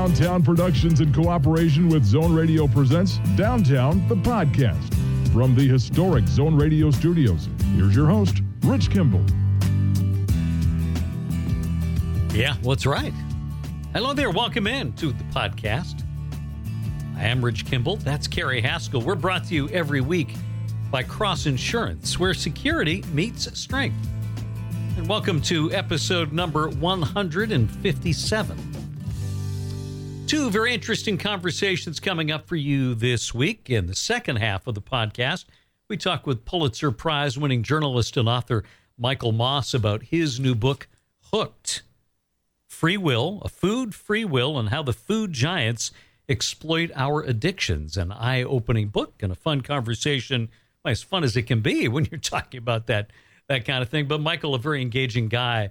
Downtown Productions in cooperation with Zone Radio presents Downtown, the podcast. From the historic Zone Radio studios, here's your host, Rich Kimball. Yeah, what's right. Hello there. Welcome in to the podcast. I am Rich Kimball. That's Carrie Haskell. We're brought to you every week by Cross Insurance, where security meets strength. And welcome to episode number 157. Two very interesting conversations coming up for you this week. In the second half of the podcast, we talk with Pulitzer Prize winning journalist and author Michael Moss about his new book, Hooked Free Will, a food free will, and how the food giants exploit our addictions. An eye opening book and a fun conversation, well, as fun as it can be when you're talking about that, that kind of thing. But Michael, a very engaging guy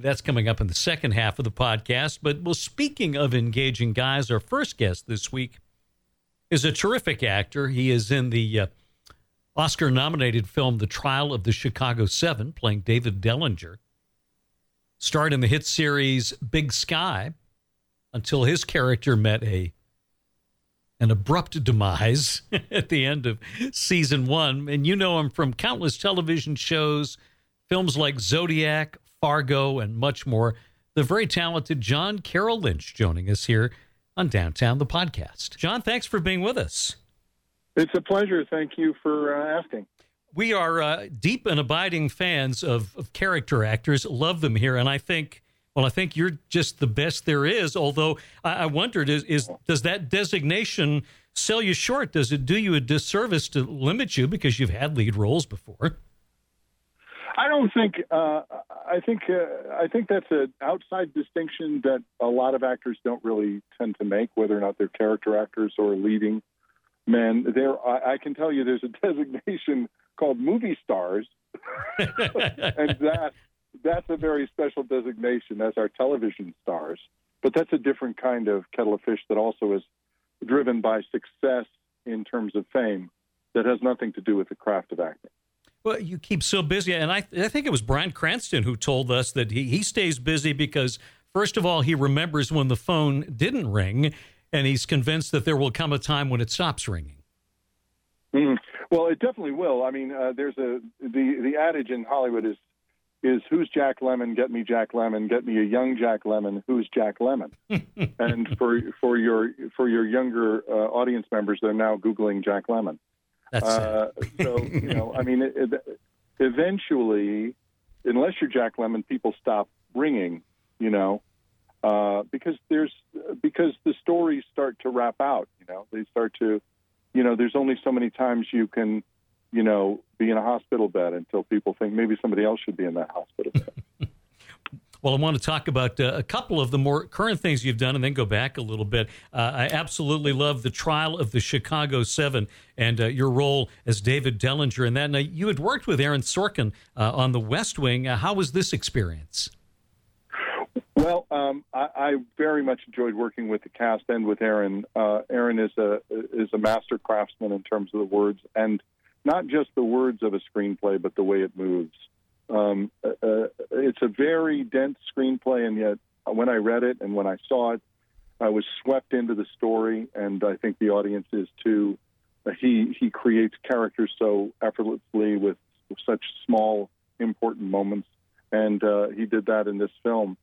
that's coming up in the second half of the podcast. But well, speaking of engaging guys, our first guest this week is a terrific actor. He is in the uh, Oscar nominated film The Trial of the Chicago Seven, playing David Dellinger. Starred in the hit series Big Sky until his character met a an abrupt demise at the end of season one. And you know him from countless television shows, films like Zodiac, Fargo, and much more. The very talented John Carroll Lynch joining us here on Downtown the Podcast. John, thanks for being with us. It's a pleasure. Thank you for uh, asking. We are uh, deep and abiding fans of, of character actors, love them here, and I think. Well, I think you're just the best there is. Although I, I wondered, is, is does that designation sell you short? Does it do you a disservice to limit you because you've had lead roles before? I don't think. Uh, I think. Uh, I think that's an outside distinction that a lot of actors don't really tend to make, whether or not they're character actors or leading men. There, I, I can tell you, there's a designation called movie stars, and that that's a very special designation. That's our television stars, but that's a different kind of kettle of fish that also is driven by success in terms of fame that has nothing to do with the craft of acting. Well, you keep so busy, and I, I think it was Bryan Cranston who told us that he, he stays busy because, first of all, he remembers when the phone didn't ring, and he's convinced that there will come a time when it stops ringing. Mm-hmm. Well, it definitely will. I mean, uh, there's a the the adage in Hollywood is is who's Jack Lemmon? Get me Jack Lemmon. Get me a young Jack Lemmon. Who's Jack Lemmon? and for for your for your younger uh, audience members, they're now googling Jack Lemmon. That's uh, so you know, I mean, it, it, eventually, unless you're Jack Lemmon, people stop ringing. You know, uh, because there's because the stories start to wrap out. You know, they start to, you know, there's only so many times you can, you know, be in a hospital bed until people think maybe somebody else should be in that hospital bed. Well, I want to talk about uh, a couple of the more current things you've done and then go back a little bit. Uh, I absolutely love the trial of the Chicago Seven and uh, your role as David Dellinger in that. Now, you had worked with Aaron Sorkin uh, on The West Wing. Uh, how was this experience? Well, um, I, I, very much enjoyed working with the cast and with Aaron. Uh, Aaron is a is a master craftsman in terms of the words, and not just the words of a screenplay, but the way it moves. Um, uh, uh, it's a very dense screenplay, and yet when I read it and when I saw it, I was swept into the story, and I think the audience is too. Uh, he he creates characters so effortlessly with such small, important moments, and uh, he did that in this film.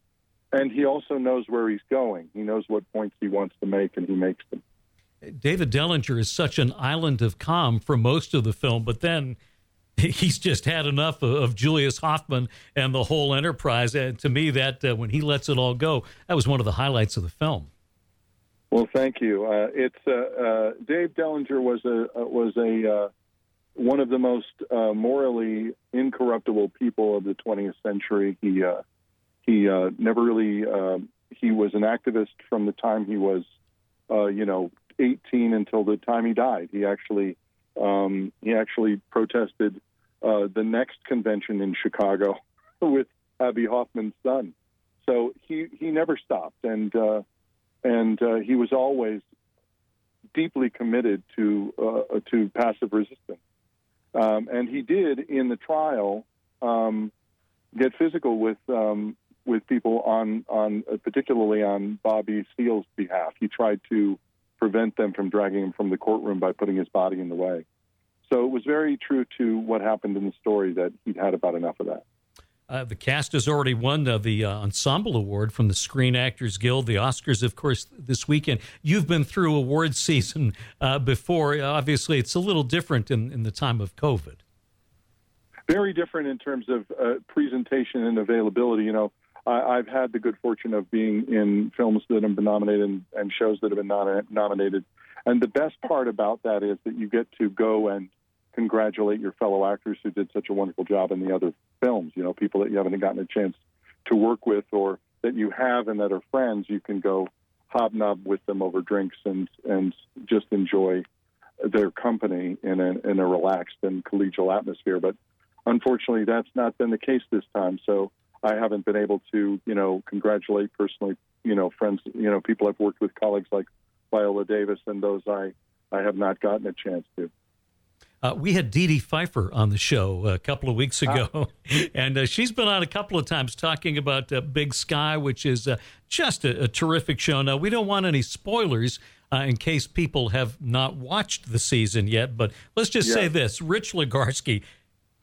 And he also knows where he's going. He knows what points he wants to make, and he makes them. David Dellinger is such an island of calm for most of the film, but then he's just had enough of, of, Julius Hoffman and the whole enterprise. And to me, that uh, when he lets it all go, that was one of the highlights of the film. Well, thank you. Uh, it's uh, uh Dave Dellinger was a uh, was a uh, one of the most morally incorruptible people of the 20th century. He he never really he was an activist from the time he was you know 18 until the time he died. He actually um, he actually protested uh, the next convention in Chicago with Abbie Hoffman's son. So he he never stopped, and uh, and uh, he was always deeply committed to uh, to passive resistance. Um, and he did in the trial um, get physical with um, with people on on uh, particularly on Bobby Seale's behalf. He tried to prevent them from dragging him from the courtroom by putting his body in the way. So it was very true to what happened in the story that he'd had about enough of that. Uh, the cast has already won uh, the uh, Ensemble Award from the Screen Actors Guild, the Oscars, of course, this weekend. You've been through award season uh, before. Obviously, it's a little different in, in the time of COVID. Very different in terms of uh, presentation and availability. You know, I, have had the good fortune of being in films that have been nominated and, and shows that have been non- nominated. And the best part about that is that you get to go and congratulate your fellow actors who did such a wonderful job in the other films. You know, people that you haven't gotten a chance to work with or that you have and that are friends, you can go hobnob with them over drinks and and just enjoy their company in a in a relaxed and collegial atmosphere. But unfortunately, that's not been the case this time. So I haven't been able to, you know, congratulate personally, you know, friends, you know, people I've worked with, colleagues like Viola Davis, and those I I have not gotten a chance to. Uh, we had Dee Dee Pfeiffer on the show a couple of weeks ago, ah. and uh, she's been on a couple of times talking about uh, Big Sky, which is uh, just a, a, terrific show. Now, we don't want any spoilers uh, in case people have not watched the season yet, but let's just yeah. say this Rich Legarski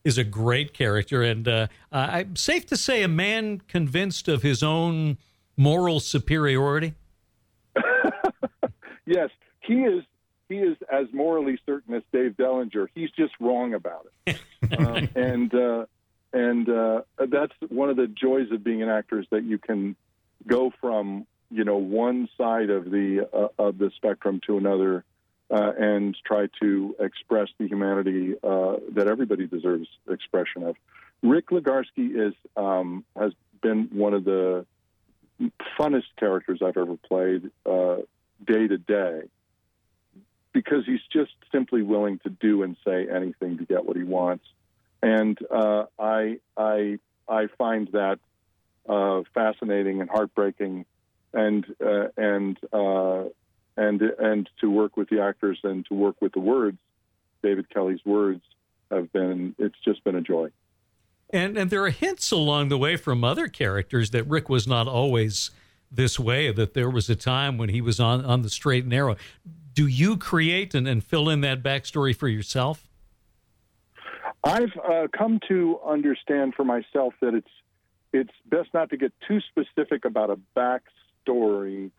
is a great character, and uh, I'm safe to say a man convinced of his own moral superiority. yes, he is he is as morally certain as Dave Dellinger. He's just wrong about it, um, and uh, and uh, that's one of the joys of being an actor is that you can go from you know one side of the uh, of the spectrum to another. Uh, and try to express the humanity uh, that everybody deserves expression of. Rick Legarski is um, has been one of the funnest characters I've ever played uh, day to day because he's just simply willing to do and say anything to get what he wants. And uh, I, I, I find that uh, fascinating and heartbreaking, and uh, and uh, and and to work with the actors and to work with the words, David Kelley's words have been. It's just been a joy. And and there are hints along the way from other characters that Rick was not always this way. That there was a time when he was on on the straight and narrow do you create and, and fill in that backstory for yourself? I've uh, come to understand for myself that it's it's best not to get too specific about a backstory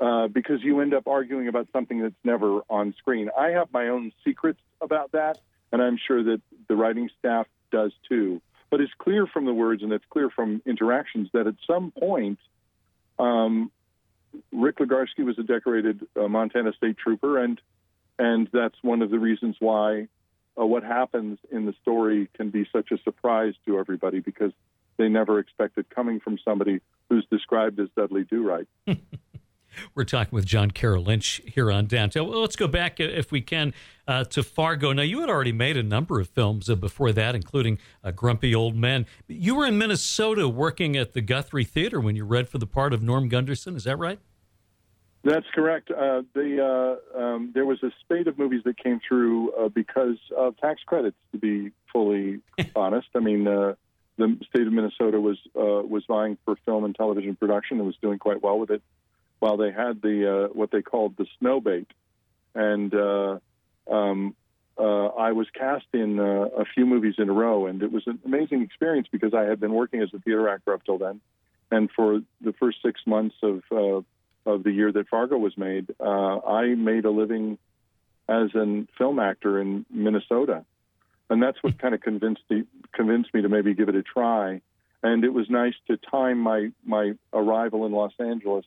uh, because you end up arguing about something that's never on screen. I have my own secrets about that, and I'm sure that the writing staff does too. But it's clear from the words and it's clear from interactions that at some point, um, Rick Legarski was a decorated uh, Montana State Trooper, and and that's one of the reasons why uh, what happens in the story can be such a surprise to everybody because they never expect it coming from somebody who's described as Dudley Do Right. We're talking with John Carroll Lynch here on Downtown. Well, let's go back, uh, if we can, uh, to Fargo. Now, you had already made a number of films uh, before that, including uh, Grumpy Old Men. You were in Minnesota working at the Guthrie Theater when you read for the part of Norm Gunderson. Is that right? That's correct. Uh, the, uh, um, there was a spate of movies that came through uh, because of tax credits. To be fully honest, I mean, uh, the state of Minnesota was uh, was vying for film and television production and was doing quite well with it, while they had the uh, what they called the snow bait, and um, uh, I was cast in uh, a few movies in a row, and it was an amazing experience because I had been working as a theater actor up till then, and for the first six months of uh, of the year that Fargo was made, uh, I made a living as a film actor in Minnesota, and that's what kind of convinced me, convinced me to maybe give it a try. And it was nice to time my my arrival in Los Angeles.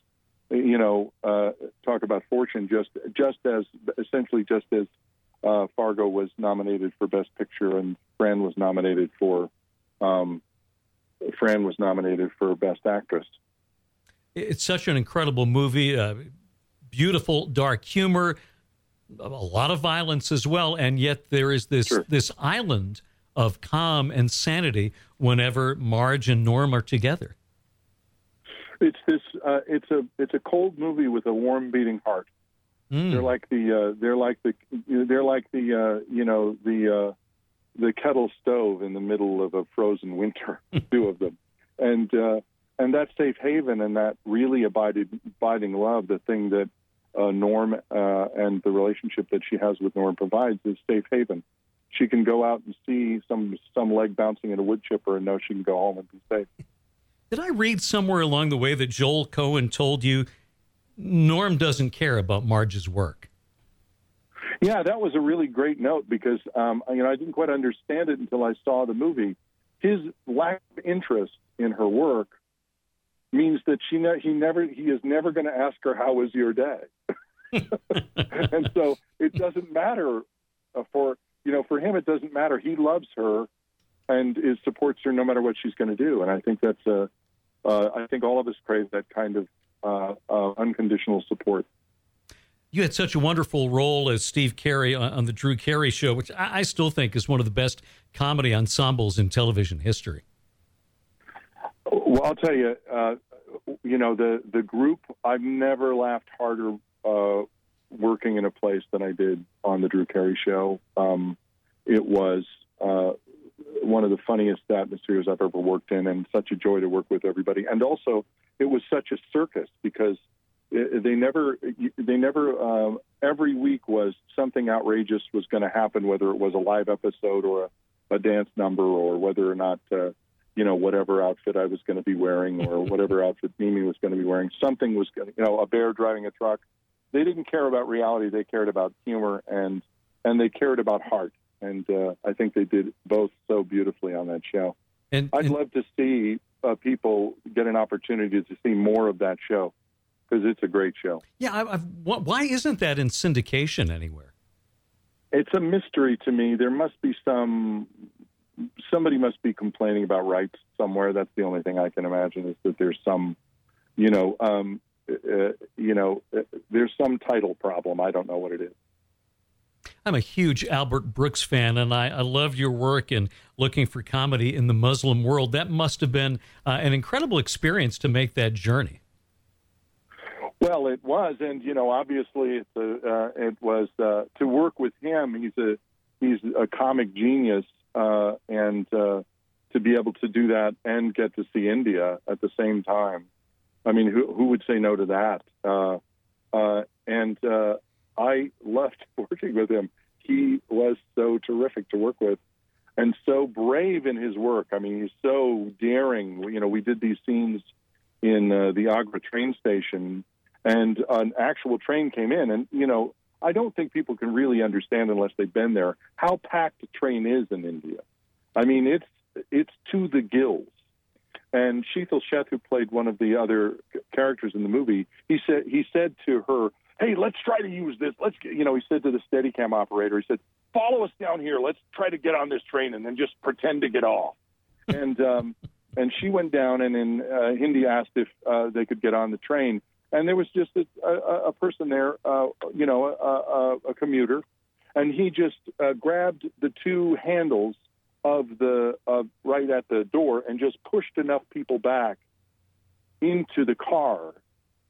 You know, uh, talk about fortune. Just just as essentially just as uh, Fargo was nominated for Best Picture and Fran was nominated for um, Fran was nominated for Best Actress. It's such an incredible movie, uh, beautiful, dark humor, a lot of violence as well, and yet there is this sure. this island of calm and sanity whenever Marge and Norm are together. It's this. Uh, it's a it's a cold movie with a warm beating heart. Mm. They're like the uh, they're like the they're like the uh, you know the uh, the kettle stove in the middle of a frozen winter. two of them, and uh, and that safe haven and that really abiding, abiding love, the thing that uh, Norm uh, and the relationship that she has with Norm provides is safe haven. She can go out and see some some leg bouncing in a wood chipper and know she can go home and be safe. Did I read somewhere along the way that Joel Coen told you Norm doesn't care about Marge's work? Yeah, that was a really great note because um, you know I didn't quite understand it until I saw the movie. His lack of interest in her work means that she ne- he never he is never going to ask her how was your day, and so it doesn't matter uh, for you know for him it doesn't matter. He loves her and is supports her no matter what she's going to do, and I think that's a uh, I think all of us crave that kind of uh, uh, unconditional support. You had such a wonderful role as Steve Carey on, on the Drew Carey Show, which I, I still think is one of the best comedy ensembles in television history. Well, I'll tell you, uh, you know, the the group. I've never laughed harder uh, working in a place than I did on the Drew Carey Show. Um, it was uh, one of the funniest atmospheres I've ever worked in, and such a joy to work with everybody. And also, it was such a circus because they never, they never. Um, every week was something outrageous was going to happen, whether it was a live episode or a, a dance number, or whether or not. Uh, you know, whatever outfit I was going to be wearing or whatever outfit Mimi was going to be wearing. Something was going to, you know, a bear driving a truck. They didn't care about reality. They cared about humor and, and they cared about heart. And uh, I think they did both so beautifully on that show. And, I'd and love to see uh, people get an opportunity to see more of that show because it's a great show. yeah, I, why isn't that in syndication anywhere? It's a mystery to me. There must be some somebody must be complaining about rights somewhere. That's the only thing I can imagine is that there's some, you know, um, uh, you know, uh, there's some title problem. I don't know what it is. I'm a huge Albert Brooks fan, and I, I love your work in looking for comedy in the Muslim world. That must have been uh, an incredible experience to make that journey. Well, it was, and you know, obviously, it's a, uh, it was uh, to work with him. He's a he's a comic genius, uh, and uh, to be able to do that and get to see India at the same time. I mean, who who would say no to that? Uh, uh, and uh, I loved working with him. He was so terrific to work with, and so brave in his work. I mean, he's so daring. You know, we did these scenes in uh, the Agra train station, and an actual train came in, and you know, I don't think people can really understand unless they've been there how packed a train is in India. I mean, it's it's to the gills. And Sheetal Sheth, who played one of the other characters in the movie, he said he said to her, "Hey, let's try to use this. Let's get, you know." He said to the Steadicam operator, he said, "Follow us down here. Let's try to get on this train and then just pretend to get off." and um, and she went down and in uh, Hindi asked if uh, they could get on the train, and there was just a, a, a person there, uh, you know, a, a, a commuter, and he just uh, grabbed the two handles of the of right at the door and just pushed enough people back into the car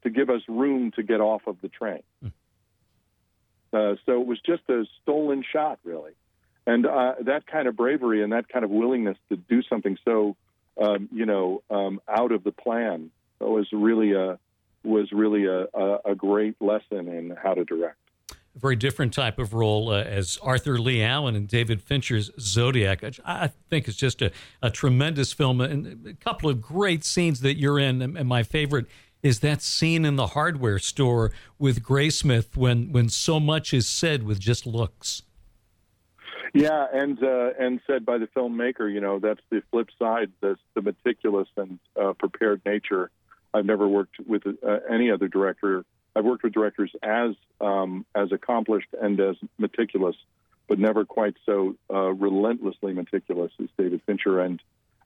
to give us room to get off of the train. Uh, so it was just a stolen shot, really, and uh, that kind of bravery and that kind of willingness to do something so, um, you know, um, out of the plan was really a was really a, a, a great lesson in how to direct A very different type of role uh, as Arthur Leigh Allen in David Fincher's Zodiac. which I think it's just a, a tremendous film and a couple of great scenes that you're in. And my favorite is that scene in the hardware store with Graysmith when, when so much is said with just looks. Yeah, and uh, and said by the filmmaker, you know, that's the flip side. That's the meticulous and uh, prepared nature. I've never worked with uh, any other director. I've worked with directors as um, as accomplished and as meticulous, but never quite so uh, relentlessly meticulous as David Fincher. And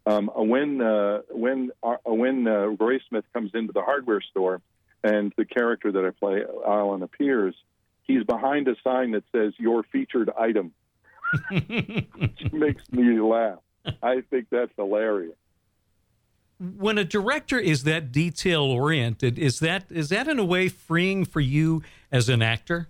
um, when uh, when uh, when uh, Roy Smith comes into the hardware store, and the character that I play, Allen, appears, he's behind a sign that says "Your featured item." which makes me laugh. I think that's hilarious. When a director is that detail oriented, is that is that in a way freeing for you as an actor?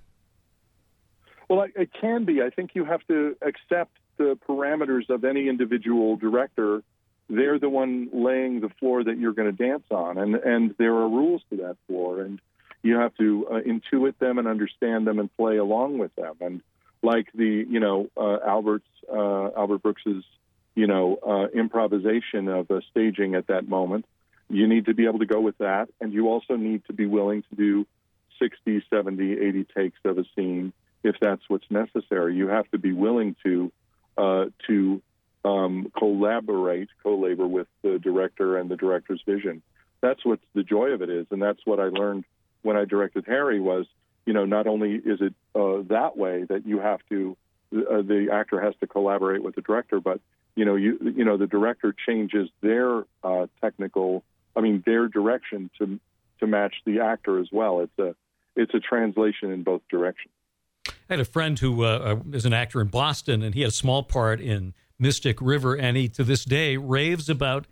Well, it- it can be. I think you have to accept the parameters of any individual director they're the one laying the floor that you're going to dance on, and and there are rules to that floor, and you have to uh, intuit them and understand them and play along with them. And like the you know uh, Albert's uh, Albert Brooks's you know uh, improvisation of a staging at that moment, you need to be able to go with that, and you also need to be willing to do 60, 70, 80 takes of a scene if that's what's necessary. You have to be willing to uh, to um, collaborate, co-labor with the director and the director's vision. That's what the joy of it is, and that's what I learned when I directed Harry. Was you know not only is it uh, that way that you have to uh, the actor has to collaborate with the director, but you know you you know the director changes their uh, technical, I mean their direction to to match the actor as well. It's a it's a translation in both directions. I had a friend who uh, uh, is an actor in Boston, and he had a small part in Mystic River, and he to this day raves about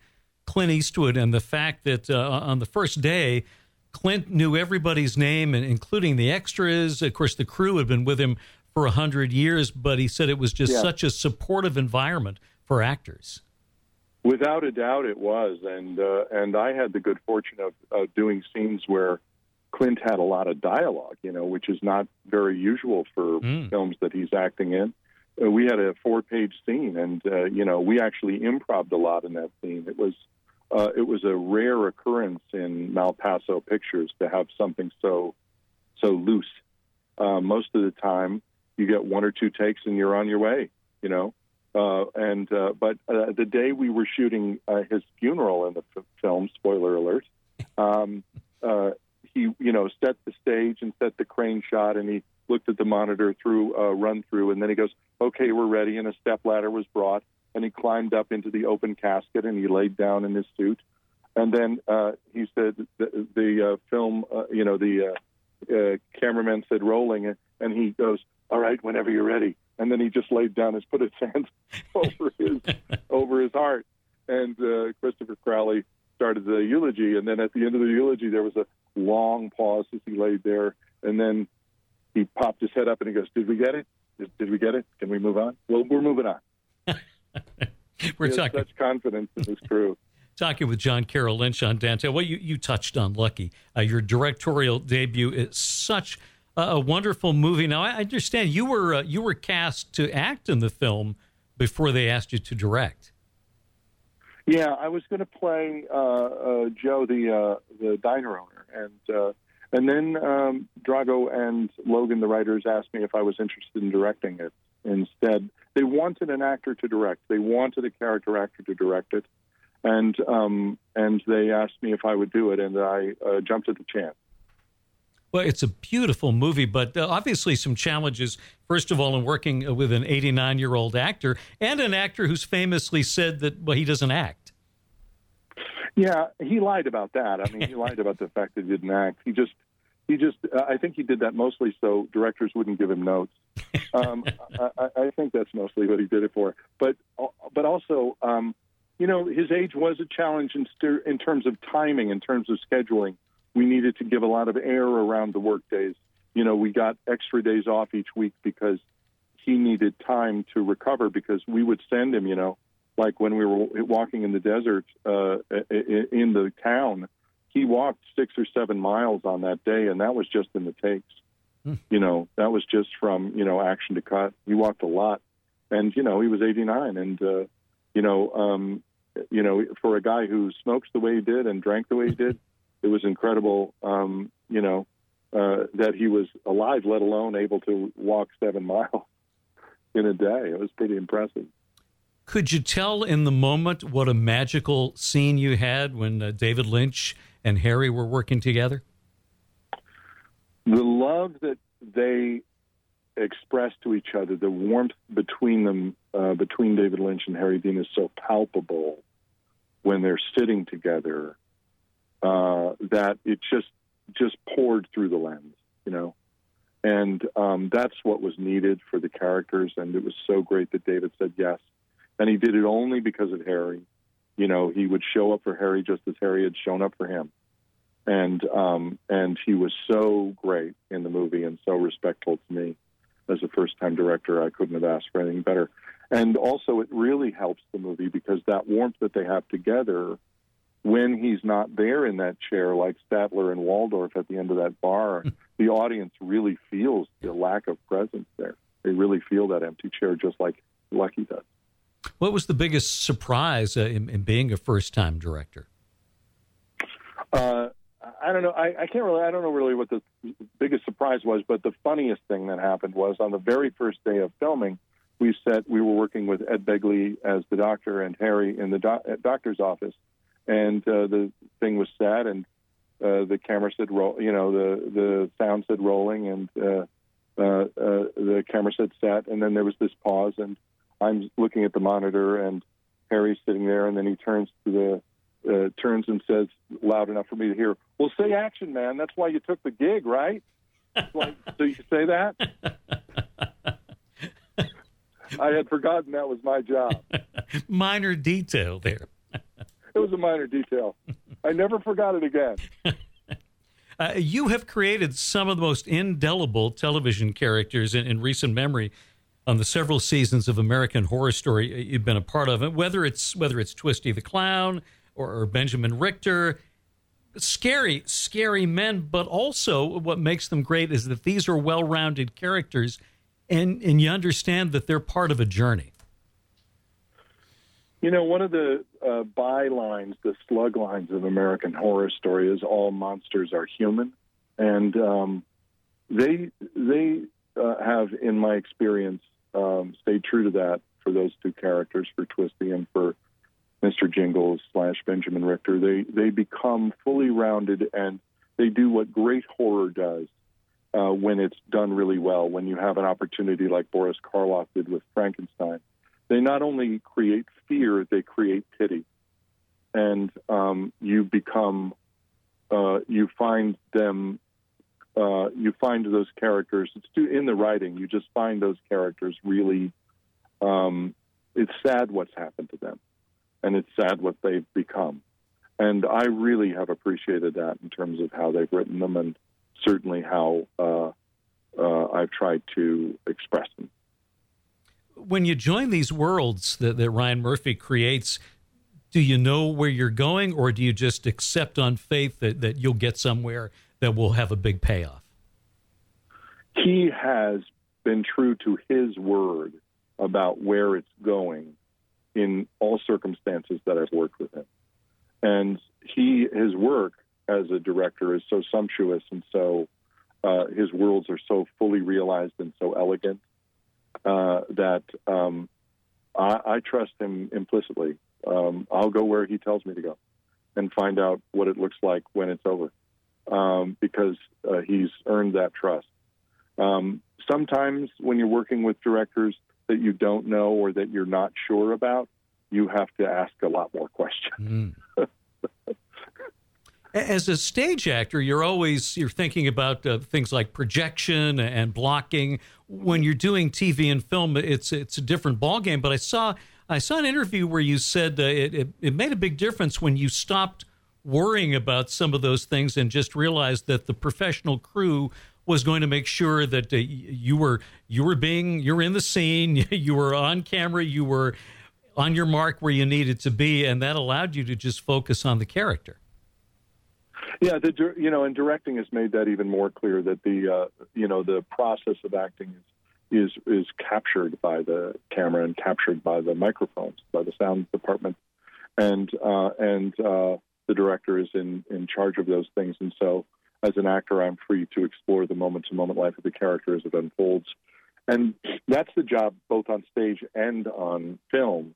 Clint Eastwood and the fact that uh, on the first day, Clint knew everybody's name, and including the extras. Of course, the crew had been with him for a hundred years, but he said it was just yeah. such a supportive environment for actors. Without a doubt, it was, and uh, and I had the good fortune of, of doing scenes where Clint had a lot of dialogue, you know, which is not very usual for mm. films that he's acting in. Uh, we had a four-page scene, and uh, you know, we actually improvised a lot in that scene. It was uh, it was a rare occurrence in Malpaso pictures to have something so so loose. Uh, most of the time, you get one or two takes, and you're on your way. You know, uh, and uh, but uh, the day we were shooting uh, his funeral in the f- film, spoiler alert, um, uh, he you know set the stage and set the crane shot, and he looked at the monitor through uh, run through, and then he goes, "Okay, we're ready." And a step ladder was brought, and he climbed up into the open casket, and he laid down in his suit, and then uh, he said the, the uh, film, uh, you know, the uh, uh, cameraman said rolling, and he goes, "All right, whenever you're ready." And then he just laid down his put his hands over his over his heart, and uh, Christopher Carley started the eulogy, and then at the end of the eulogy, there was a long pause as he laid there, and then he popped his head up and he goes, "Did we get it? Did, did we get it? Can we move on?" Well, we're moving on. we're talking such confidence in his crew. talking with John Carroll Lynch on Downtown. Well, you, you touched on Lucky. Uh, your directorial debut is such a, a, wonderful movie. Now, I understand you were uh, you were cast to act in the film before they asked you to direct. Yeah, I was going to play uh, uh, Joe, the uh, the diner owner, and uh, and then um, Drago and Logan, the writers, asked me if I was interested in directing it. Instead, they wanted an actor to direct. They wanted a character actor to direct it, and um, and they asked me if I would do it, and I uh, jumped at the chance. Well, it's a beautiful movie, but uh, obviously some challenges. First of all, in working with an 89 year old actor and an actor who's famously said that well he doesn't act. Yeah, he lied about that. I mean, he lied about the fact that he didn't act. He just, he just. Uh, I think he did that mostly so directors wouldn't give him notes. Um, I, I, think that's mostly what he did it for. But, but also, um, you know, his age was a challenge in, in terms of timing, in terms of scheduling. We needed to give a lot of air around the work days. You know, we got extra days off each week because he needed time to recover because we would send him, you know, like when we were walking in the desert uh, in the town, he walked six or seven miles on that day, and that was just in the takes. Hmm. You know, that was just from you know action to cut. He walked a lot, and you know he was 89, and uh, you know, um, you know, for a guy who smokes the way he did and drank the way he did, it was incredible. Um, you know, uh, that he was alive, let alone able to walk seven miles in a day. It was pretty impressive. Could you tell in the moment what a magical scene you had when uh, David Lynch and Harry were working together? The love that they expressed to each other, the warmth between them, uh, between David Lynch and Harry Dean, is so palpable when they're sitting together uh, that it just just poured through the lens, you know. And um, that's what was needed for the characters, and it was so great that David said yes and he did it only because of Harry. You know, he would show up for Harry just as Harry had shown up for him, and um, and he was so great in the movie and so respectful to me as a first time director. I couldn't have asked for anything better. And also, it really helps the movie because that warmth that they have together when he's not there in that chair, like Statler and Waldorf at the end of that bar, the audience really feels the lack of presence there. They really feel that empty chair, just like Lucky does. What was the biggest surprise uh, in, in, being a first-time director? Uh, I don't know. I, I, can't really. I don't know really what the biggest surprise was, but the funniest thing that happened was on the very first day of filming, we set. We were working with Ed Begley as the doctor and Harry in the do- doctor's office, and uh, the thing was set, and uh, the camera said roll. You know, the the sound said rolling, and uh, uh, uh, the camera said set, and then there was this pause, and I'm looking at the monitor, and Harry's sitting there, and then he turns to the uh, turns and says loud enough for me to hear, "Well, say action, man. That's why you took the gig, right?" like, so you say that? I had forgotten that was my job. Minor detail there. it was a minor detail. I never forgot it again. Uh, you have created some of the most indelible television characters in, in, recent memory on the several seasons of American Horror Story you've been a part of. Whether it's whether it's Twisty the Clown or, or Benjamin Richter, scary, scary men. But also, what makes them great is that these are well-rounded characters, and and you understand that they're part of a journey. You know, one of the uh, bylines, the slug lines of American Horror Story is "All monsters are human," and um, they they uh, have, in my experience, um, stayed true to that for those two characters, for Twisty and for Mr. Jingles slash Benjamin Richter. They they become fully rounded and they do what great horror does uh, when it's done really well. When you have an opportunity like Boris Karloff did with Frankenstein, they not only create fear, they create pity, and um, you become uh, you find them. Uh, you find those characters. It's in the writing. You just find those characters really. Um, it's sad what's happened to them and it's sad what they've become. And I really have appreciated that in terms of how they've written them, and certainly how uh, uh, I've tried to express them. When you join these worlds that, that Ryan Murphy creates, do you know where you're going, or do you just accept on faith that, that you'll get somewhere that will have a big payoff? He has been true to his word about where it's going in all circumstances that I've worked with him. And he, his work as a director is so sumptuous and so, uh, his worlds are so fully realized and so elegant uh, that um, I, I, trust him implicitly. Um, I'll go where he tells me to go and find out what it looks like when it's over um, because uh, he's earned that trust. Um, sometimes when you're working with directors, that you don't know or that you're not sure about, you have to ask a lot more questions. Mm. As a stage actor, you're always you're thinking about uh, things like projection and blocking. When you're doing TV and film, it's it's a different ballgame. But I saw I saw an interview where you said uh, it, it, it made a big difference when you stopped worrying about some of those things and just realized that the professional crew was going to make sure that uh, you were you were being you're in the scene, you were on camera, you were on your mark where you needed to be, and that allowed you to just focus on the character. Yeah, the you know, and directing has made that even more clear that the uh, you know the process of acting is is is captured by the camera and captured by the microphones, by the sound department, and uh, and uh, the director is in in charge of those things, and so as an actor, I'm free to explore the moment to moment life of the character as it unfolds. And that's the job both on stage and on film.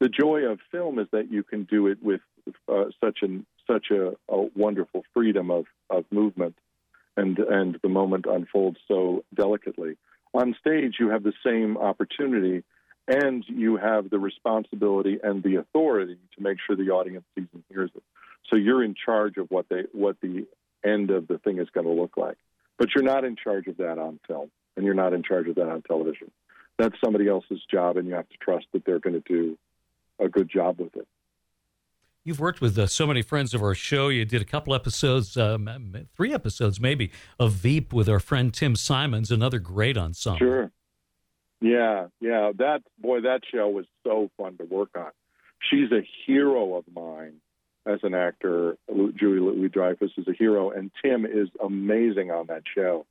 The joy of film is that you can do it with uh, such an such a, a, wonderful freedom of, of movement, and and the moment unfolds so delicately. On stage, you have the same opportunity, and you have the responsibility and the authority to make sure the audience sees and hears it. So you're in charge of what they what the end of the thing is going to look like. But you're not in charge of that on film, and you're not in charge of that on television. That's somebody else's job, and you have to trust that they're going to do a good job with it. You've worked with uh, so many friends of our show. You did a couple episodes, um, three episodes maybe, of Veep with our friend Tim Simons, another great ensemble. Sure. Yeah, yeah. That boy, that show was so fun to work on. She's a hero of mine as an actor. Julia Louis-Dreyfus is a hero, and Tim is amazing on that show.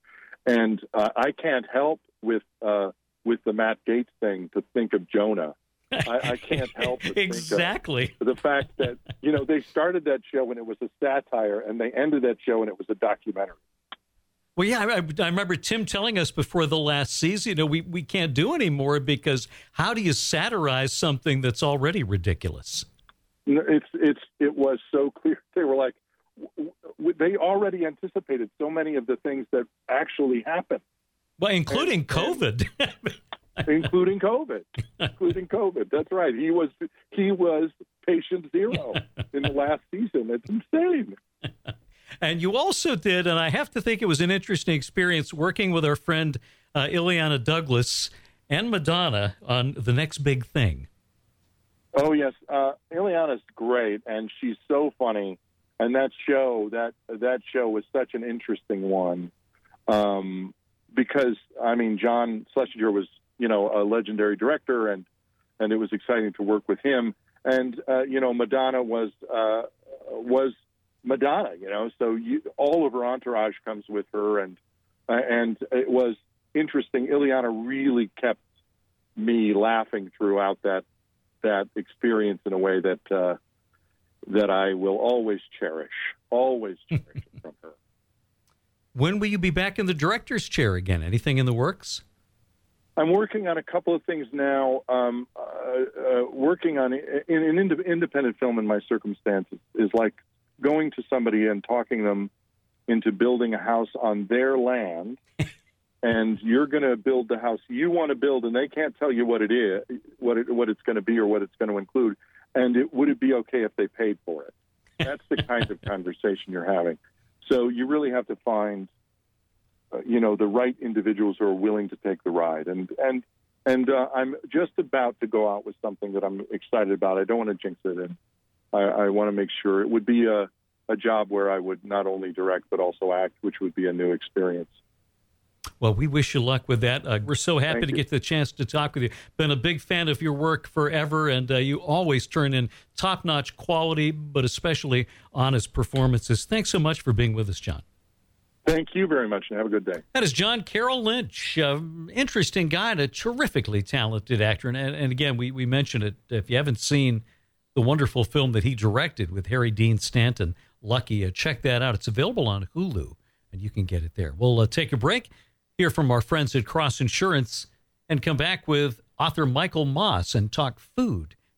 And uh, I can't help with uh, with the Matt Gaetz thing to think of Jonah. I, I can't help exactly the fact that you know they started that show when it was a satire, and they ended that show when it was a documentary. Well, yeah, I, I, remember Tim telling us before the last season, you know, we, we can't do anymore because how do you satirize something that's already ridiculous? It's it's it was so clear. They were like, they already anticipated so many of the things that actually happened. Well, including and, COVID. Including COVID. including COVID. That's right. He was he was patient zero in the last season. It's insane. And you also did, and I have to think it was an interesting experience working with our friend uh, Illeana Douglas and Madonna on the next big thing. Oh yes, uh, Illeana's great, and she's so funny. And that show, that that show was such an interesting one, um, because I mean, John Schlesinger was, you know, a legendary director, and and it was exciting to work with him. And uh, you know, Madonna was uh, was Madonna, you know, so you, all of her entourage comes with her, and uh, and it was interesting. Illeana really kept me laughing throughout that that experience in a way that uh, that I will always cherish, always cherish from her. When will you be back in the director's chair again? Anything in the works? I'm working on a couple of things now. Um, uh, uh, working on in an independent film in my circumstances is like going to somebody and talking them into building a house on their land and you're going to build the house you want to build and they can't tell you what it is what it, what it's going to be or what it's going to include and it, would it be okay if they paid for it that's the kind of conversation you're having so you really have to find uh, you know the right individuals who are willing to take the ride and and and uh, I'm just about to go out with something that I'm excited about. I don't want to jinx it, and I, I want to make sure it would be a, a job where I would not only direct but also act, which would be a new experience. Well, we wish you luck with that. Uh, we're so happy Thank to you. get the chance to talk with you. Been a big fan of your work forever, and uh, you always turn in top notch quality, but especially honest performances. Thanks so much for being with us, John. Thank you very much, and have a good day. That is John Carroll Lynch. Uh, interesting guy and a terrifically talented actor. And, and again, we, we mentioned it. If you haven't seen the wonderful film that he directed with Harry Dean Stanton, Lucky. Uh, check that out. It's available on Hulu, and you can get it there. We'll uh, take a break, hear from our friends at Cross Insurance, and come back with author Michael Moss and talk food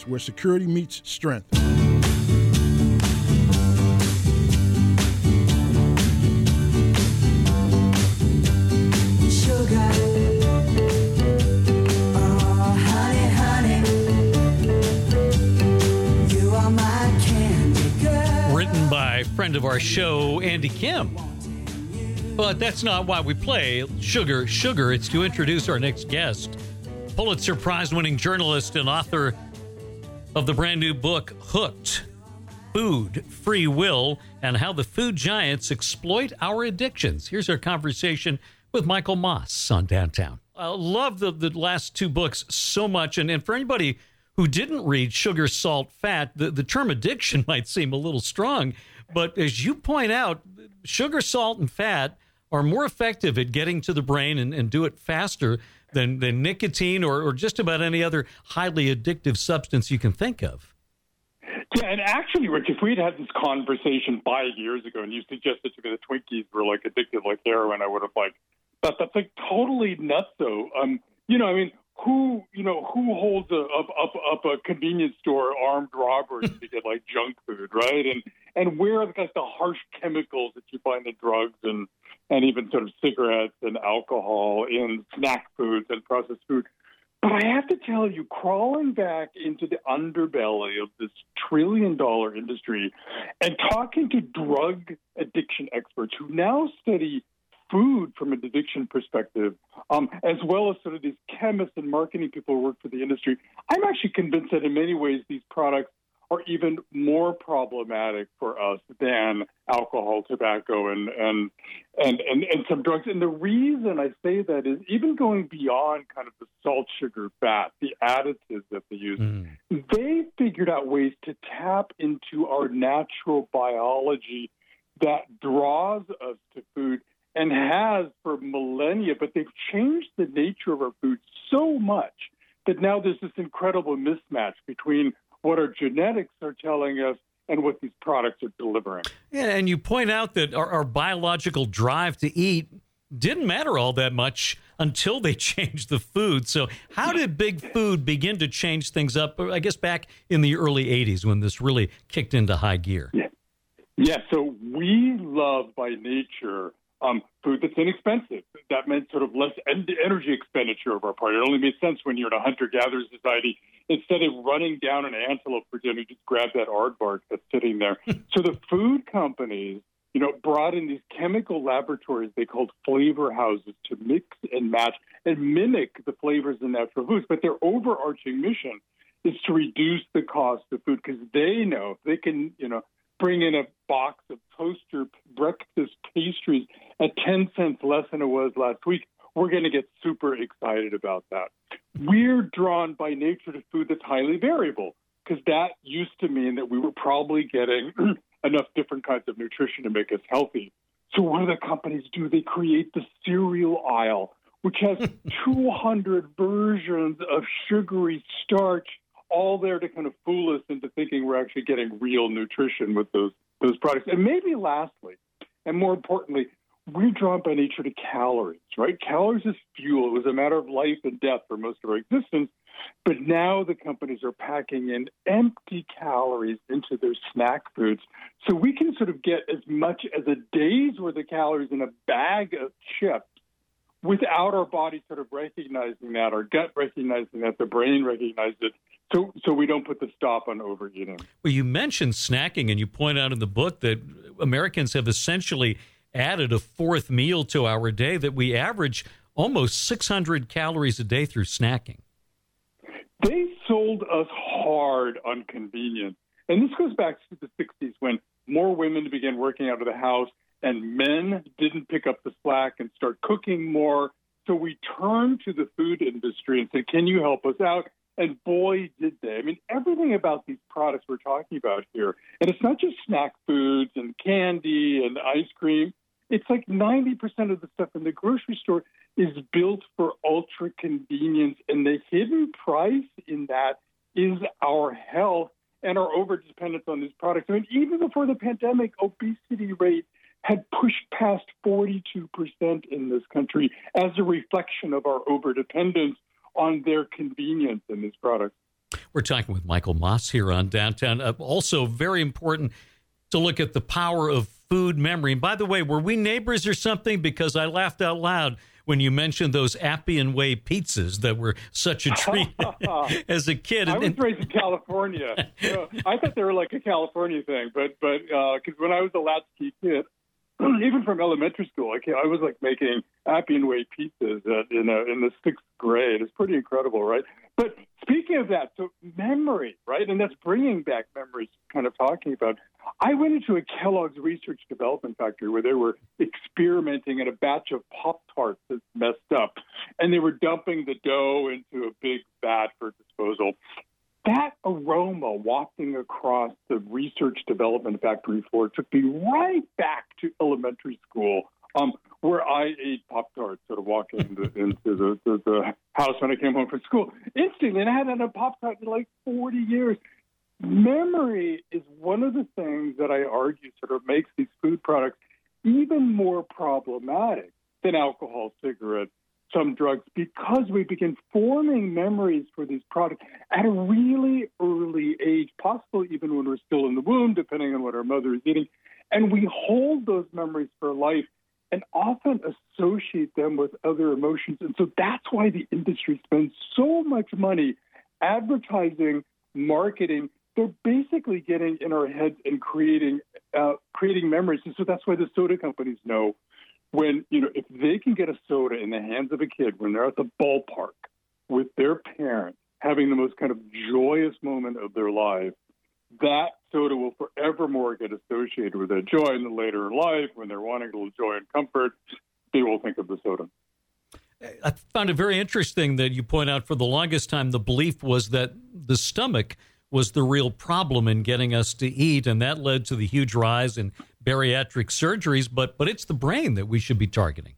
where security meets strength. Written by friend of our show, Andy Kim. But that's not why we play Sugar, Sugar. It's to introduce our next guest. Pulitzer Prize winning journalist and author of the brand new book, Hooked Food, Free Will, and How the Food Giants Exploit Our Addictions. Here's our conversation with Michael Moss on Downtown. I love the, the last two books so much. And, and for anybody who didn't read Sugar, Salt, Fat, the, the term addiction might seem a little strong. But as you point out, sugar, salt, and fat are more effective at getting to the brain and, and do it faster than, than nicotine or, or just about any other highly addictive substance you can think of. Yeah, and actually, Rich, if we'd had this conversation five years ago and you suggested to me the Twinkies were like addictive like heroin, I would have like, but that's like totally nuts. Though, um, you know, I mean, who, you know, who holds a, up up up a convenience store armed robbers to get like junk food, right? And and where are the, like, the harsh chemicals that you find in drugs and and even sort of cigarettes and alcohol in snack foods and processed food. But I have to tell you, crawling back into the underbelly of this trillion dollar industry and talking to drug addiction experts who now study food from an addiction perspective, um, as well as sort of these chemists and marketing people who work for the industry, I'm actually convinced that in many ways these products are even more problematic for us than alcohol, tobacco, and and and and, and some drugs. And the reason I say that is even going beyond kind of the salt, sugar, fat, the additives that they use, mm. they figured out ways to tap into our natural biology that draws us to food and has for millennia, but they've changed the nature of our food so much that now there's this incredible mismatch between what our genetics are telling us and what these products are delivering. Yeah, and you point out that our, our biological drive to eat didn't matter all that much until they changed the food. So, how did big food begin to change things up? I guess back in the early 80s when this really kicked into high gear. Yeah. Yeah, so we love by nature um, food that's inexpensive. That meant sort of less en- energy expenditure of our part. It only made sense when you're in a hunter gatherer society. Instead of running down an antelope for dinner, just grab that aardvark that's sitting there. so the food companies, you know, brought in these chemical laboratories they called flavor houses to mix and match and mimic the flavors in natural foods. But their overarching mission is to reduce the cost of food because they know they can, you know, bring in a box of toaster breakfast pastries at 10 cents less than it was last week, we're going to get super excited about that. We're drawn by nature to food that's highly variable because that used to mean that we were probably getting enough different kinds of nutrition to make us healthy. So, what do the companies do? They create the cereal aisle, which has 200 versions of sugary starch all there to kind of fool us into thinking we're actually getting real nutrition with those those products. And maybe lastly, and more importantly, we're drawn by nature to calories, right? Calories is fuel. It was a matter of life and death for most of our existence. But now the companies are packing in empty calories into their snack foods. So we can sort of get as much as a day's worth of calories in a bag of chips without our body sort of recognizing that, our gut recognizing that, the brain recognizes it. So, so we don't put the stop on overeating. Well, you mentioned snacking, and you point out in the book that Americans have essentially added a fourth meal to our day, that we average almost 600 calories a day through snacking. They sold us hard on convenience. And this goes back to the 60s when more women began working out of the house and men didn't pick up the slack and start cooking more. So we turned to the food industry and said, Can you help us out? And boy, did they. I mean, everything about these products we're talking about here, and it's not just snack foods and candy and ice cream. It's like 90% of the stuff in the grocery store is built for ultra convenience. And the hidden price in that is our health and our over dependence on these products. I mean, even before the pandemic, obesity rate had pushed past 42% in this country as a reflection of our overdependence on their convenience in these products. We're talking with Michael Moss here on Downtown. Uh, also, very important to look at the power of food memory. And by the way, were we neighbors or something? Because I laughed out loud when you mentioned those Appian Way pizzas that were such a treat as a kid. I was raised in California. you know, I thought they were like a California thing, but but because uh, when I was a latchkey kid, even from elementary school, I, I was like making Appian Way pizzas in a, in the sixth grade. It's pretty incredible, right? But speaking of that, so memory, right? And that's bringing back memories, kind of talking about. I went into a Kellogg's research development factory where they were experimenting in a batch of Pop Tarts that messed up, and they were dumping the dough into a big vat for disposal that aroma wafting across the research development factory floor took me right back to elementary school, um, where I ate Pop Tarts, sort of walking into, into the, the, the, house when I came home from school instantly. And I hadn't had a Pop Tart in like 40 years. Memory is one of the things that I argue sort of makes these food products even more problematic than alcohol, cigarettes, some drugs because we begin forming memories for these products at a really early age, possibly even when we're still in the womb, depending on what our mother is eating. And we hold those memories for life. and often associate them with other emotions. And so that's why the industry spends so much money advertising, marketing. They're basically getting in our heads and creating uh, creating memories. And so that's why the soda companies know when you know if they can get a soda in the hands of a kid when they're at the ballpark with their parents having the most kind of joyous moment of their life that soda will forevermore get associated with that joy in the later life when they're wanting a little joy and comfort they will think of the soda I found it very interesting that you point out for the longest time the belief was that the stomach was the real problem in getting us to eat, and that led to the huge rise in bariatric surgeries. But but it's the brain that we should be targeting.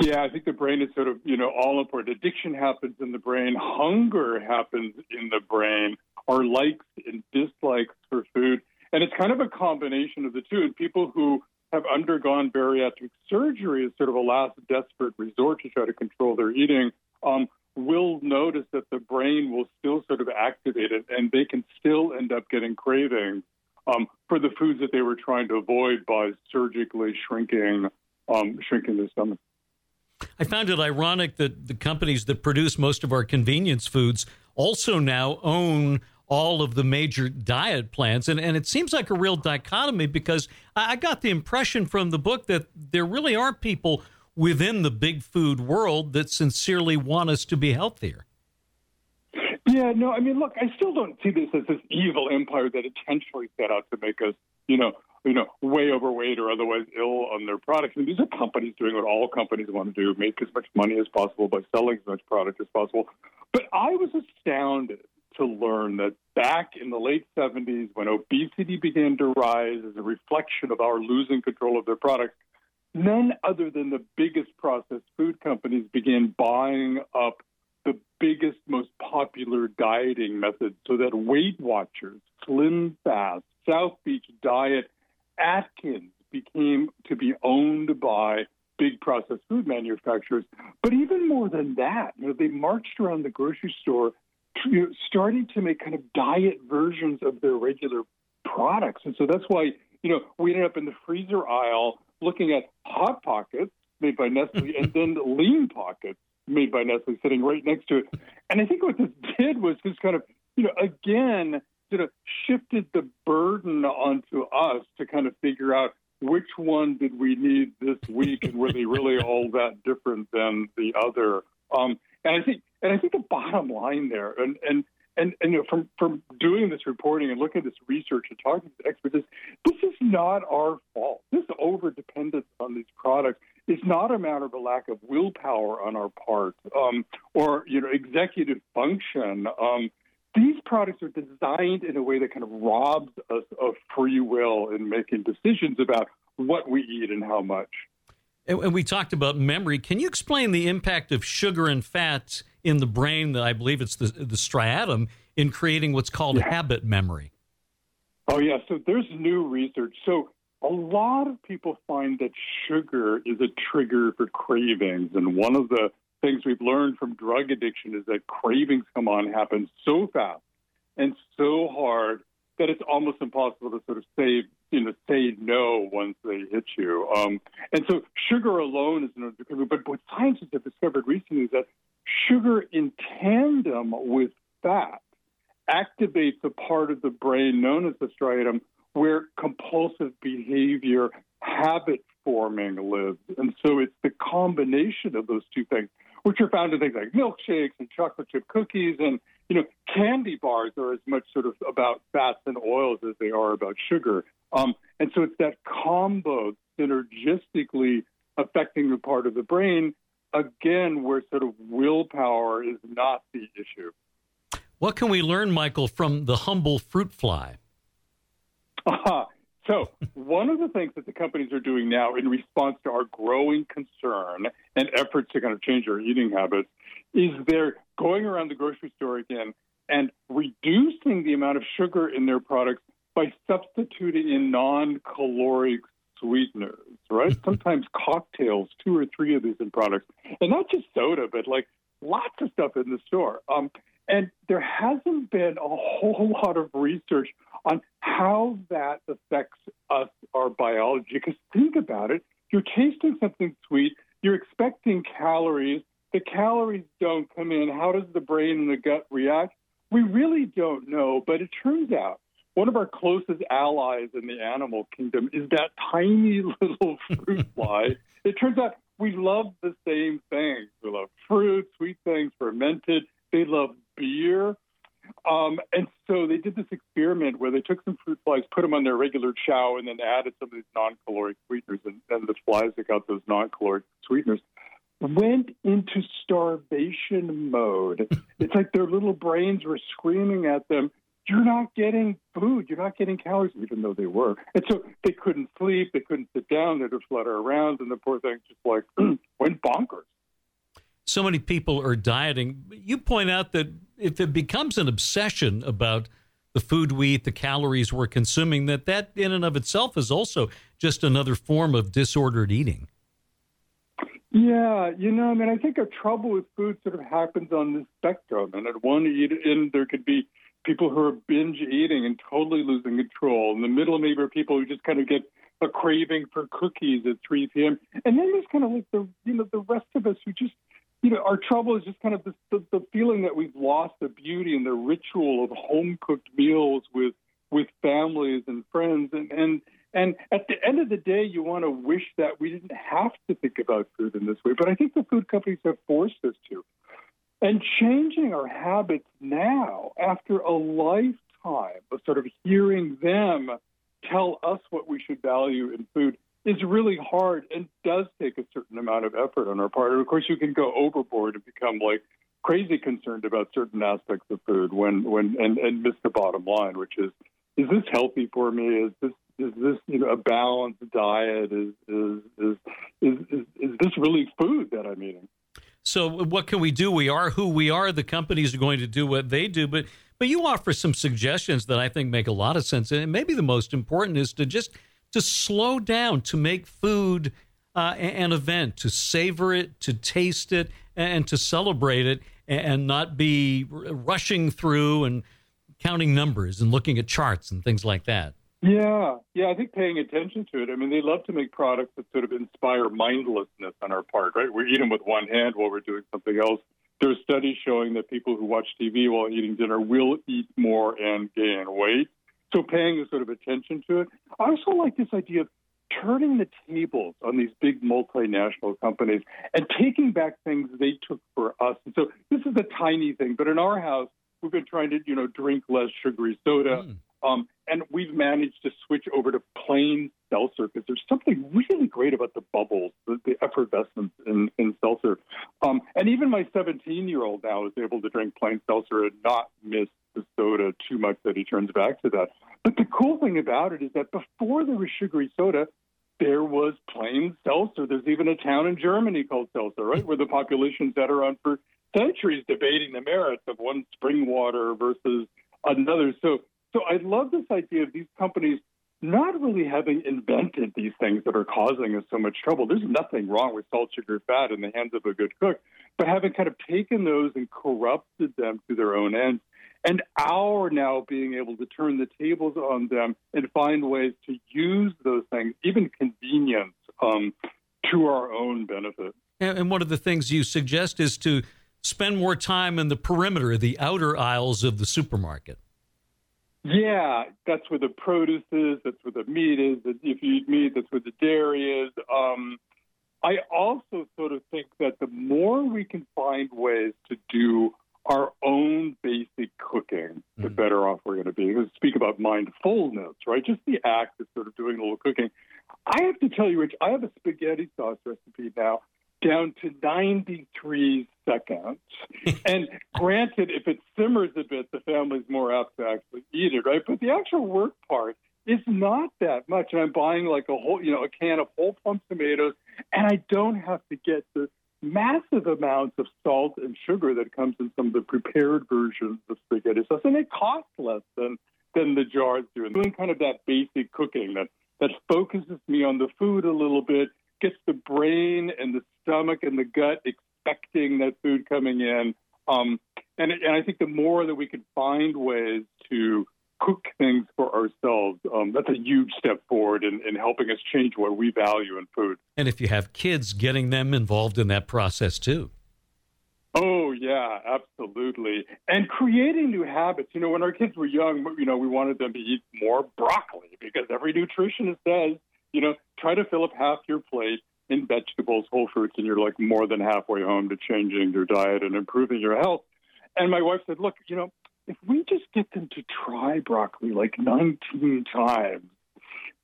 Yeah, I think the brain is sort of you know all important. Addiction happens in the brain. Hunger happens in the brain. Our likes and dislikes for food, and it's kind of a combination of the two. And people who have undergone bariatric surgery as sort of a last desperate resort to try to control their eating um, will notice that the brain will still sort of activate it and they can still end up getting cravings um, for the foods that they were trying to avoid by surgically shrinking um, shrinking their stomach. I found it ironic that the companies that produce most of our convenience foods also now own all of the major diet plans. And, and it seems like a real dichotomy because I got the impression from the book that there really are people within the big food world that sincerely want us to be healthier. Yeah, no, I mean, look, I still don't see this as this evil empire that intentionally set out to make us, you know, you know, way overweight or otherwise ill on their products. I mean, these are companies doing what all companies want to do: make as much money as possible by selling as much product as possible. But I was astounded to learn that back in the late 70s, when obesity began to rise as a reflection of our losing control of their products, none other than the biggest processed food companies began buying up the biggest, most popular dieting methods so that Weight Watchers, Slim Fast, South Beach Diet, Atkins became to be owned by big processed food manufacturers. But even more than that, you know, they marched around the grocery store you know, starting to make kind of diet versions of their regular products. And so that's why, you know, we ended up in the freezer aisle looking at Hot Pockets made by Nestle and then Lean Pockets made by Nestle sitting right next to it. And I think what this did was just kind of, you know, again, sort of shifted the burden onto us to kind of figure out which one did we need this week and were they really all that different than the other. Um, and I think, and I think the bottom line there, and and and, and you know, from from doing this reporting and looking at this research and talking to experts, is this is not our fault. This over dependence on these products is not a matter of a lack of willpower on our part um, or you know executive function. Um, these products are designed in a way that kind of robs us of free will in making decisions about what we eat and how much. And we talked about memory. Can you explain the impact of sugar and fats in the brain? That I believe it's the, the striatum in creating what's called yeah. habit memory. Oh yeah, so there's new research. So a lot of people find that sugar is a trigger for cravings, and one of the things we've learned from drug addiction is that cravings come on happen so fast and so hard that it's almost impossible to sort of say, you know, say no once they hit you. Um, and so sugar alone is another but what scientists have discovered recently is that sugar in tandem with fat activates a part of the brain known as the striatum where compulsive behavior habit forming lives. And so it's the combination of those two things, which are found in things like milkshakes and chocolate chip cookies and you know, candy bars are as much sort of about fats and oils as they are about sugar. Um, and so it's that combo synergistically affecting the part of the brain, again, where sort of willpower is not the issue. What can we learn, Michael, from the humble fruit fly? Uh, so, one of the things that the companies are doing now in response to our growing concern and efforts to kind of change our eating habits is they're going around the grocery store again and reducing the amount of sugar in their products by substituting in non-caloric sweeteners, right? Sometimes cocktails, two or three of these in products, and not just soda, but like lots of stuff in the store. Um, and there hasn't been a whole lot of research on how that affects us, our biology. Because think about it, you're tasting something sweet, you're expecting calories. The calories don't come in. How does the brain and the gut react? We really don't know, but it turns out one of our closest allies in the animal kingdom is that tiny little fruit fly. it turns out we love the same things. We love fruit, sweet things, fermented. They love beer. Um, and so they did this experiment where they took some fruit flies, put them on their regular chow, and then added some of these non-caloric sweeteners. And, and the flies that got those non-caloric sweeteners went into starvation mode. it's like their little brains were screaming at them, you're not getting food, you're not getting calories, even though they were. And so they couldn't sleep, they couldn't sit down, they'd just flutter around, and the poor thing just like went bonkers. So many people are dieting. You point out that if it becomes an obsession about the food we eat, the calories we're consuming, that that in and of itself is also just another form of disordered eating. Yeah, you know, I mean, I think a trouble with food sort of happens on the spectrum, and at one end there could be people who are binge eating and totally losing control. and the middle, are people who just kind of get a craving for cookies at 3 p.m. And then there's kind of like the you know the rest of us who just you know our trouble is just kind of the, the, the feeling that we've lost the beauty and the ritual of home cooked meals with with families and friends and and and at the end of the day, you want to wish that we didn't have to think about food in this way. But I think the food companies have forced us to. And changing our habits now, after a lifetime of sort of hearing them tell us what we should value in food, is really hard and does take a certain amount of effort on our part. And of course, you can go overboard and become like crazy concerned about certain aspects of food when, when and, and miss the bottom line, which is, is this healthy for me? Is this is this you know a balanced diet? Is is is is, is, is this really food that I'm eating? So what can we do? We are who we are. The companies are going to do what they do, but but you offer some suggestions that I think make a lot of sense. And maybe the most important is to just to slow down, to make food uh, an event, to savor it, to taste it, and to celebrate it, and not be rushing through and counting numbers and looking at charts and things like that. Yeah, yeah, I think paying attention to it. I mean, they love to make products that sort of inspire mindlessness on our part, right? We eat them with one hand while we're doing something else. There's studies showing that people who watch TV while eating dinner will eat more and gain weight. So paying a sort of attention to it. I also like this idea of turning the tables on these big multinational companies and taking back things they took for us. And so this is a tiny thing, but in our house, we've been trying to, you know, drink less sugary soda. Mm. Um, and we've managed to switch over to plain seltzer because there's something really great about the bubbles, the, the effervescence in, in seltzer. Um, and even my 17 year old now is able to drink plain seltzer and not miss the soda too much that he turns back to that. But the cool thing about it is that before there was sugary soda, there was plain seltzer. There's even a town in Germany called Seltzer, right, where the population's sat around for centuries debating the merits of one spring water versus another. So so I love this idea of these companies not really having invented these things that are causing us so much trouble. There's nothing wrong with salt, sugar, fat in the hands of a good cook, but having kind of taken those and corrupted them to their own ends, and our now being able to turn the tables on them and find ways to use those things, even convenience, um, to our own benefit. And one of the things you suggest is to spend more time in the perimeter, the outer aisles of the supermarket. Yeah, that's where the produce is. That's where the meat is. If you eat meat, that's where the dairy is. Um, I also sort of think that the more we can find ways to do our own basic cooking, the mm-hmm. better off we're going to be. Because speak about mindfulness, right? Just the act of sort of doing a little cooking. I have to tell you, Rich, I have a spaghetti sauce recipe now down to 93 seconds. and granted, if it simmers a bit, the family's more apt to actually eat it, right? But the actual work part is not that much. And I'm buying like a whole, you know, a can of whole plum tomatoes, and I don't have to get the massive amounts of salt and sugar that comes in some of the prepared versions of spaghetti sauce, and it costs less than than the jars do. And doing kind of that basic cooking that that focuses me on the food a little bit, gets the brain and the stomach and the gut expecting that food coming in. Um, and, and I think the more that we can find ways to cook things for ourselves. Um, that's a huge step forward in, in helping us change what we value in food. And if you have kids, getting them involved in that process too. Oh yeah, absolutely. And creating new habits. You know, when our kids were young, you know, we wanted them to eat more broccoli because every nutritionist says, you know, try to fill up half your plate in vegetables, whole fruits, and you're like more than halfway home to changing your diet and improving your health. And my wife said, look, you know, if we just get them to try broccoli like 19 times,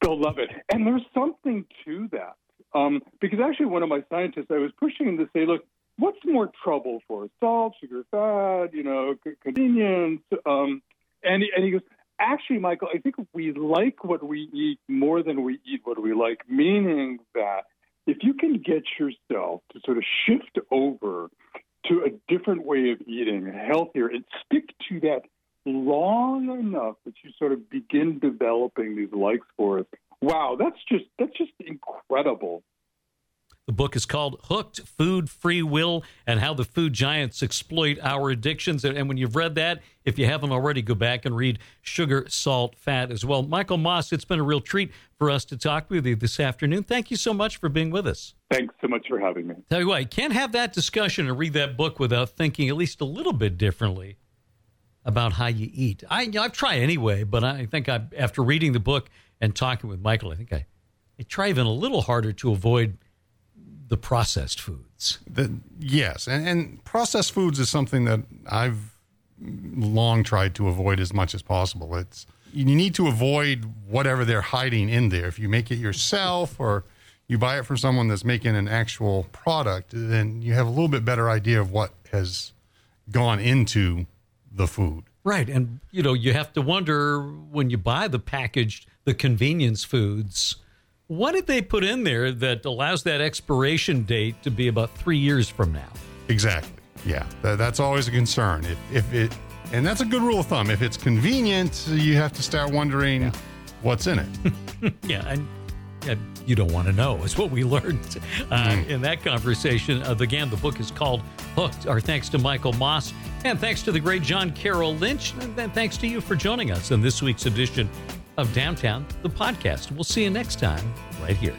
they'll love it. And there's something to that. Um, because actually, one of my scientists, I was pushing him to say, look, what's more trouble for salt, sugar, fat, you know, convenience? Um, and, he, and he goes, actually, Michael, I think we like what we eat more than we eat what we like, meaning that if you can get yourself to sort of shift over to a different way of eating, healthier, and stick to that long enough that you sort of begin developing these likes for it. Wow, that's just that's just incredible. The book is called Hooked Food Free Will and How the Food Giants Exploit Our Addictions. And when you've read that, if you haven't already, go back and read Sugar, Salt, Fat as well. Michael Moss, it's been a real treat for us to talk with you this afternoon. Thank you so much for being with us. Thanks so much for having me. Tell you what, you can't have that discussion and read that book without thinking at least a little bit differently about how you eat. I, I've tried anyway, but I think I, after reading the book and talking with Michael, I think I, I try even a little harder to avoid the processed foods. The, yes, and, and processed foods is something that I've long tried to avoid as much as possible. It's you need to avoid whatever they're hiding in there. If you make it yourself or you buy it from someone that's making an actual product, then you have a little bit better idea of what has gone into the food. Right. And, you know, you have to wonder when you buy the packaged, the convenience foods, what did they put in there that allows that expiration date to be about three years from now? Exactly. Yeah. That, that's always a concern. If, if it, and that's a good rule of thumb. If it's convenient, you have to start wondering yeah. what's in it. yeah. And, and you don't want to know, is what we learned uh, mm. in that conversation. Uh, again, the book is called Hooked. Our thanks to Michael Moss, and thanks to the great John Carroll Lynch, and thanks to you for joining us in this week's edition of Downtown, the podcast. We'll see you next time right here.